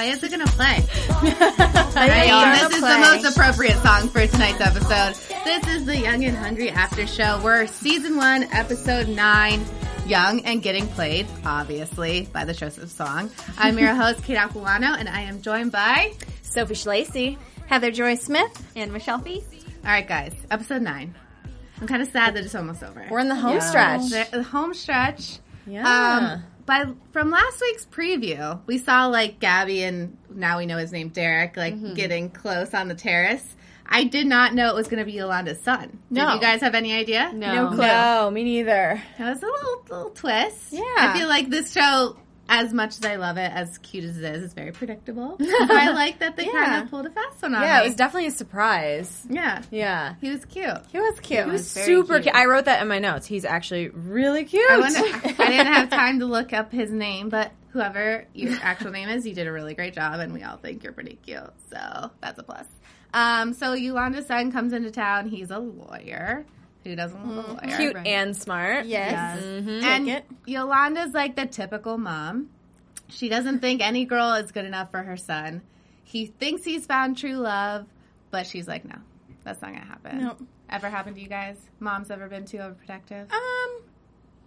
Play is it gonna play? They I are mean, this is play. the most appropriate song for tonight's episode. This is the Young and Hungry After Show. We're season one, episode nine. Young and getting played, obviously, by the Joseph song. I'm your host, Kate Aquillano, and I am joined by Sophie Schillaci, Heather Joy Smith, and Michelle Phi. All right, guys, episode nine. I'm kind of sad that it's almost over. We're in the home stretch. the, the home stretch. Yeah. Um, by from last week's preview, we saw like Gabi and now we know his name Derek like Mm-hmm. getting close on the terrace. I did not know it was going to be Yolanda's son. No. Did you guys have any idea? no clue. No, me neither. That was a little little twist. Yeah. I feel like this show, as much as I love it, as cute as it is, it's very predictable. I like that they Yeah. kind of pulled a fast one on Yeah, me. it was definitely a surprise. yeah, Yeah. he was cute. He was cute. He was was super cute. cute. I wrote that in my notes. He's actually really cute. I, wonder, I didn't have time to look up his name, but whoever your actual name is, you did a really great job, and we all think you're pretty cute. So that's a plus. Um, so Yolanda's son comes into town. He's a lawyer. Who doesn't love a lawyer? cute and smart. Yes. And it. Yolanda's like the typical mom. She doesn't think any girl is good enough for her son. He thinks he's found true love, but she's like, no, that's not gonna happen. Nope. Ever happened to you guys? Mom's ever been too overprotective? Um,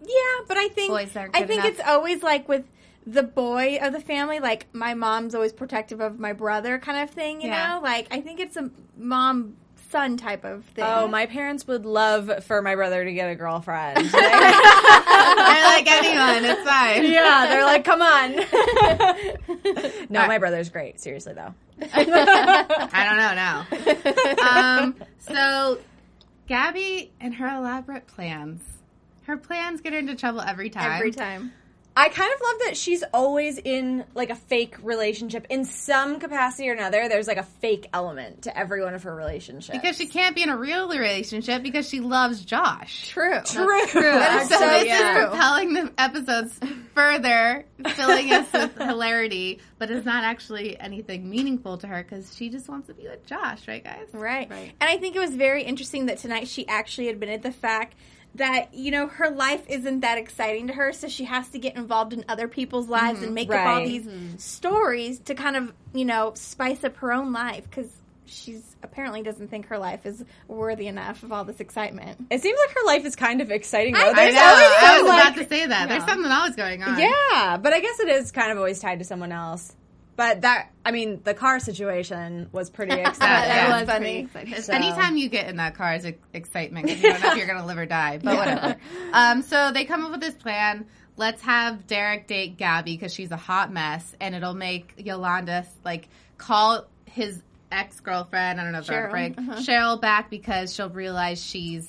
yeah, but I think Boys aren't I think enough. it's always like with the boy of the family. Like my mom's always protective of my brother, kind of thing. You Yeah. know, like I think it's a mom son type of thing. Oh, my parents would love for my brother to get a girlfriend. They're like anyone, it's fine. yeah, they're like, come on. no, my brother's great. Seriously, though. I don't know now. um, so, Gabi and her elaborate plans. Her plans get her into trouble every time. every time. I kind of love that she's always in like a fake relationship in some capacity or another. There's like a fake element to every one of her relationships. Because she can't be in a real relationship because she loves Josh. True. True. So this yeah. is propelling the episodes further, filling us with hilarity, but it's not actually anything meaningful to her because she just wants to be with Josh, right, guys? Right. Right. And I think it was very interesting that tonight she actually admitted the fact that, you know, her life isn't that exciting to her, so she has to get involved in other people's lives and mm-hmm. make up all these mm-hmm. stories to kind of, you know, spice up her own life because she's apparently doesn't think her life is worthy enough of all this excitement. It seems like her life is kind of exciting. Though. I There's know. always I was like- about to say that. There's something always going on. Yeah, but I guess it is kind of always tied to someone else. But that, I mean, the car situation was pretty exciting. That was was funny. pretty So- Anytime you get in that car is excitement because you don't know if you're going to live or die, but whatever. Um, so they come up with this plan. Let's have Derek date Gabi because she's a hot mess, and it'll make Yolanda like call his ex girlfriend. I don't know if they're Cheryl. break Uh-huh. Cheryl back because she'll realize she's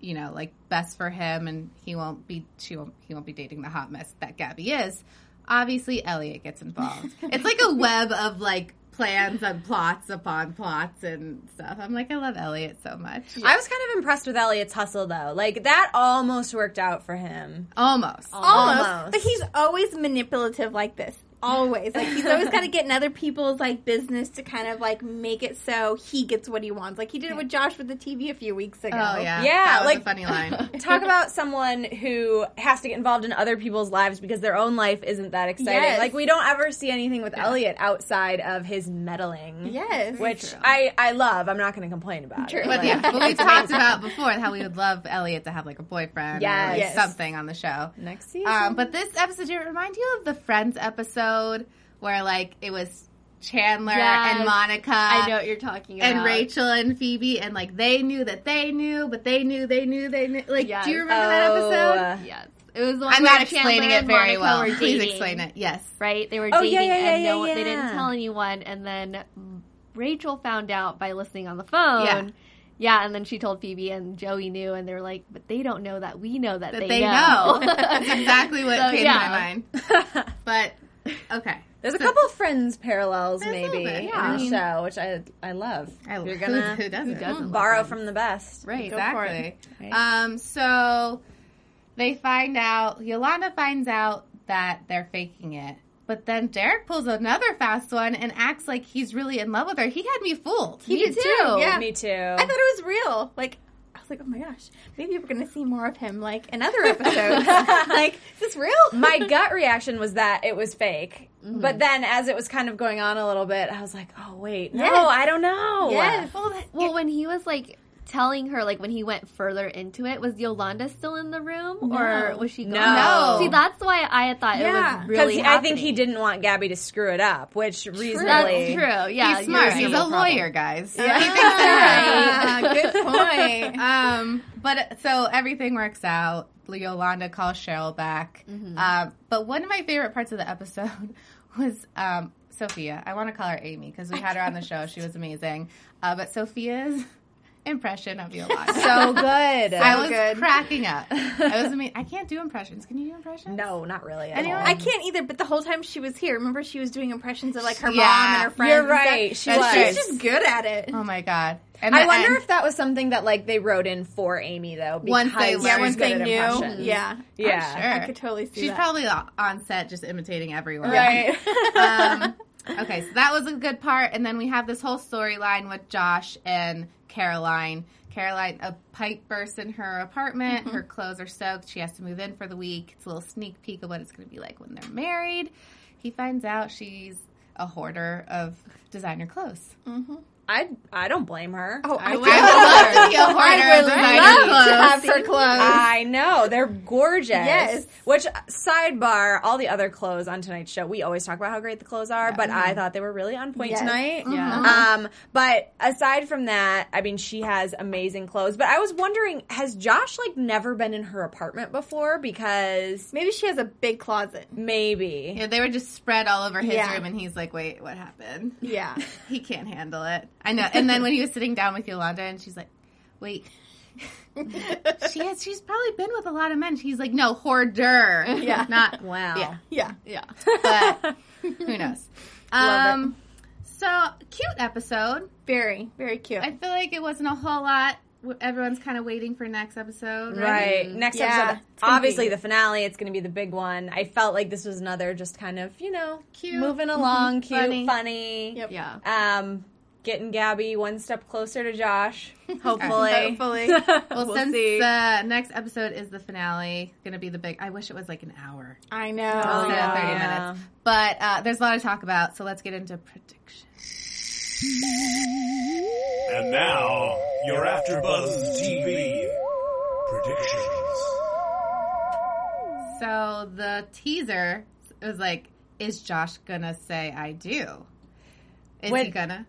you know like best for him, and he won't be she won't he won't be dating the hot mess that Gabi is. Obviously, Elliot gets involved. it's like a web of like plans and plots upon plots and stuff. I'm like, I love Elliot so much. I was kind of impressed with Elliot's hustle, though. Like, that almost worked out for him. Almost. Almost. Almost. But he's always manipulative like this. Always. Like he's always got to get in other people's like business to kind of like make it so he gets what he wants. Like he did it with Josh with the TV a few weeks ago. Oh yeah, Yeah, that was like- a funny line. Talk about someone who has to get involved in other people's lives because their own life isn't that exciting. Yes. Like, we don't ever see anything with Elliot outside of his meddling. Yes. Which I, I love. I'm not going to complain about True. it. But Like, yeah, but we've talked about before how we would love Elliot to have like a boyfriend or like Yes. something on the show. Next season. Um, but this episode, did it remind you of the Friends episode where like it was Chandler Yes. and Monica? I know what you're talking about. And Rachel and Phoebe, and like they knew that they knew, but they knew they knew they knew. Like, Yes. do you remember that Oh, episode? uh, Yes. It was the one I'm where not explaining Chandler it very well. Please explain it. Yes. Right? They were Oh, dating yeah, yeah, and yeah, no yeah, they didn't tell anyone. And then Rachel found out by listening on the phone. Yeah. Yeah, and then she told Phoebe and Joey knew, and they were like, "But they don't know that we know that, That they, they know. know." That's exactly what So, came yeah. to my mind. But okay. There's a couple of Friends parallels, maybe, little bit, in the I mean- show, which I I love. I, You're gonna who, doesn't? doesn't? borrow from the best. Right, Go for exactly. Right. Um, so they find out, Yolanda finds out that they're faking it. But then Derek pulls another fast one and acts like he's really in love with her. He had me fooled. He Me did too. too. Yeah. Me too. I thought it was real. Like I was like, oh my gosh, maybe we're gonna see more of him like in other episodes. like, is this real? my gut reaction was that it was fake. Mm-hmm. But then as it was kind of going on a little bit, I was like, oh, wait. No, Yes. I don't know. Yes. well, when he was like telling her, like when he went further into it, was Yolanda still in the room, or was she? Gone? No. See, that's why I thought Yeah. it was Because really. I think he didn't want Gabi to screw it up, which That's reasonably. true. Yeah, he's smart. He's right. a lawyer, guys. Ah, good point. um, but so everything works out. Yolanda calls Cheryl back. Um, but one of my favorite parts of the episode was um, Sophia. I want to call her Amy because we had her on the show. She was amazing. Uh, but Sophia's impression of Yolanda. So good. I was good. cracking up. I was amazing. I can't do impressions. Can you do impressions? no, not really. At Anyone? I can't either, but the whole time she was here, remember she was doing impressions of like her Yeah. mom and her friends. You're and stuff? right. She was. She's just good at it. Oh my god. And I wonder end- if that was something that like they wrote in for Amy though. Once they because learned she's once they knew, impressions. yeah, Yeah. Sure. I could totally see that. She's that. probably on set just imitating everyone. Right. um, okay, so that was a good part, and then we have this whole storyline with Josh and Caroline. Caroline, a pipe bursts in her apartment. Mm-hmm. Her clothes are soaked. She has to move in for the week. It's a little sneak peek of what it's going to be like when they're married. He finds out she's a hoarder of designer clothes. I I don't blame her. Oh, I, I would love to be a hoarder of designer love clothes. to have her clothes. I know they're gorgeous. Yes. Which sidebar, all the other clothes on tonight's show, we always talk about how great the clothes are, but I thought they were really on point Yes. tonight. Yeah. Um, but aside from that, I mean, she has amazing clothes. But I was wondering, has Josh like never been in her apartment before? Because Maybe she has a big closet. maybe. Yeah, they were just spread all over his Yeah. room, and he's like, "Wait, what happened?" Yeah. He can't handle it. I know. And then when he was sitting down with Yolanda, and she's like, "Wait." she has. She's probably been with a lot of men. She's like, no hoarder. Yeah. not Wow. Yeah, Yeah. yeah. But who knows? Um. So cute episode. Very, very cute. I feel like it wasn't a whole lot. Everyone's kind of waiting for next episode, right? Right. Next Yeah, episode, obviously be- the finale. It's going to be the big one. I felt like this was another just kind of you know Cute. moving along, cute, Funny. funny. Yep. Yeah. Um, getting Gabi one step closer to Josh. Hopefully. Hopefully. Well, We'll since see. the next episode is the finale, going to be the big. I wish it was like an hour. I know. instead of yeah. 30 minutes. But uh, there's a lot to talk about, so let's get into predictions. And now, your AfterBuzz TV predictions. So the teaser was like, is Josh gonna say I do? Is he gonna?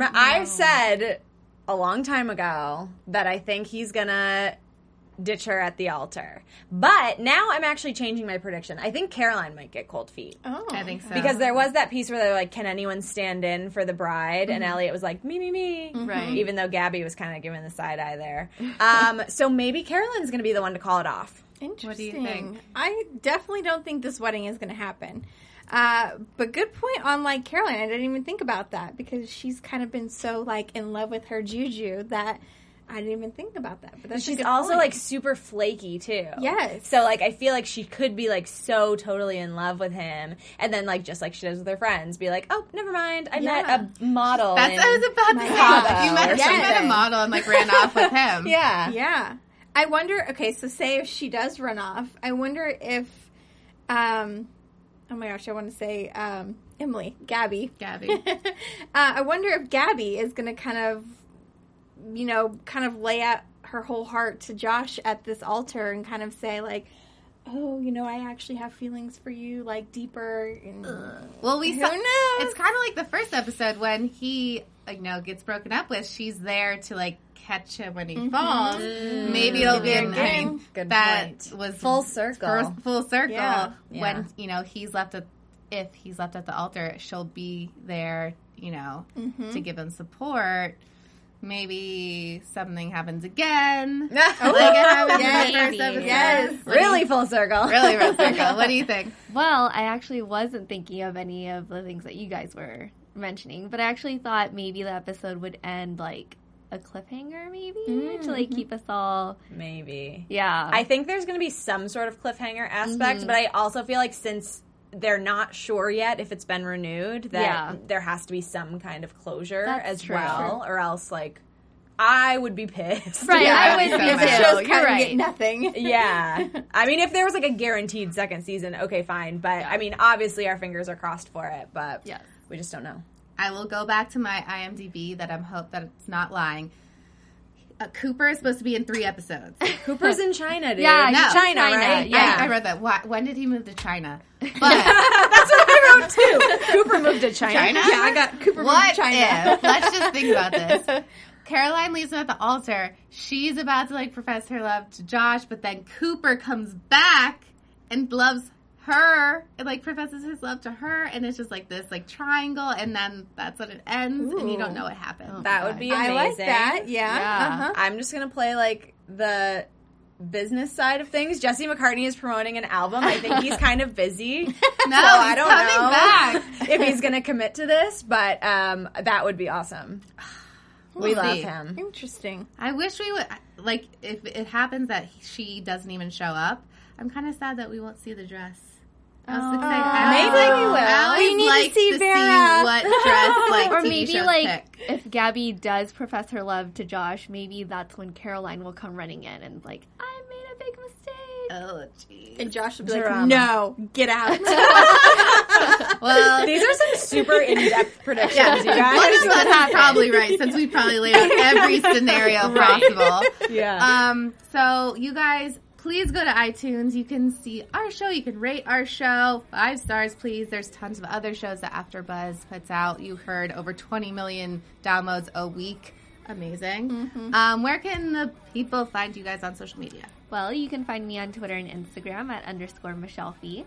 I said a long time ago that I think he's gonna ditch her at the altar. But now I'm actually changing my prediction. I think Caroline might get cold feet. Oh. I think so. Because there was that piece where they're like, can anyone stand in for the bride? And Elliot was like, me, me, me. Right. Even though Gabi was kind of giving the side eye there. Um, so maybe Caroline's going to be the one to call it off. Interesting. What do you think? I definitely don't think this wedding is going to happen. Uh, but good point on like Caroline. I didn't even think about that because she's kind of been so like in love with her juju that I didn't even think about that. But that's a She's good also point. like super flaky too. Yes. So like I feel like she could be like so totally in love with him, and then like just like she does with her friends, be like, oh, never mind, I Yeah. met a model. That's in- I was about to say. Cabo You met, or you met a model and like ran off with him. yeah. Yeah. I wonder, okay, so say if she does run off, I wonder if, um, oh my gosh, I want to say, um, Emily, Gabi. Gabi. uh, I wonder if Gabi is going to kind of, you know, kind of lay out her whole heart to Josh at this altar and kind of say, like, oh, you know, I actually have feelings for you, like, deeper. And, Well, we saw. knows? It's kind of like the first episode when he, you know, gets broken up with. She's there to like catch him when he mm-hmm. falls. Maybe mm. it'll be an, I mean, Good that point. was Full circle. first full circle Yeah. when Yeah. you know he's left at if he's left at the altar she'll be there you know mm-hmm. to give him support maybe something happens again like it happened in the first episode Yes. What you- really full circle. really full circle what do you think Well, I actually wasn't thinking of any of the things that you guys were mentioning, but I actually thought maybe the episode would end like a cliffhanger, maybe to like mm-hmm. keep us all. Maybe. Yeah, I think there's going to be some sort of cliffhanger aspect, mm-hmm. but I also feel like since they're not sure yet if it's been renewed, that Yeah. there has to be some kind of closure That's as true. well, or else like I would be pissed. right. Yeah, I would so be too. The show's You're right. get nothing. yeah. I mean, if there was like a guaranteed second season, okay, fine. But I mean, obviously our fingers are crossed for it, but yeah. we just don't know. I will go back to my IMDb that I'm hope that it's not lying. Uh, Cooper is supposed to be in three episodes. Cooper's in China, dude. Yeah, No. China, China, right? Yeah. I, I read that. Why, when did he move to China? But That's what I wrote too. Cooper moved to China. China? Yeah, I got Cooper what to China. if? Let's just think about this. Caroline leaves him at the altar. She's about to like profess her love to Josh, but then Cooper comes back and loves her and like professes his love to her, and it's just like this like triangle, and then that's when it ends, and you don't know what happened. That would be amazing. I like that. Yeah. Yeah. Uh-huh. I'm just gonna play like the business side of things. Jesse McCartney is promoting an album. I think he's kind of busy. no, so I don't coming know back. if he's gonna commit to this, but um, that would be awesome. we We'll love see. him. Interesting. I wish we would like if it happens that she doesn't even show up. I'm kind of sad that we won't see the dress. I was excited. I Maybe we will. I We need to like see Vera. what dress like or TV maybe shows like pick. if Gabi does profess her love to Josh, maybe that's when Caroline will come running in and like, I made a big mistake. Oh, jeez. And Josh would be Drama. like, "No, get out." Well, These are some super in-depth predictions, you guys. one of us is probably right since we probably laid out every scenario possible. yeah. Um, so you guys, please go to iTunes. You can see our show. You can rate our show five stars, please. There's tons of other shows that AfterBuzz puts out. You heard over 20 million downloads a week. Amazing. Um, where can the people find you guys on social media? Well, you can find me on Twitter and Instagram at underscore Michelle Phi.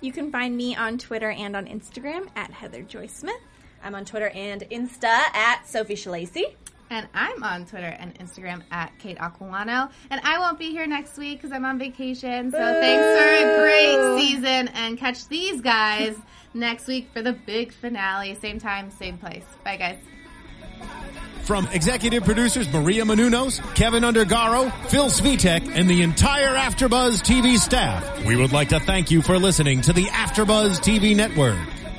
you can find me on Twitter and on Instagram at Heather Joy Smith. I'm on Twitter and Insta at Sophie Schillaci. And I'm on Twitter and Instagram at Kate Aquillano. And I won't be here next week because I'm on vacation. So thanks for a great season and catch these guys next week for the big finale. Same time, same place. Bye, guys. From executive producers Maria Menounos, Kevin Undergaro, Phil Svitek, and the entire AfterBuzz TV staff, we would like to thank you for listening to the AfterBuzz TV network.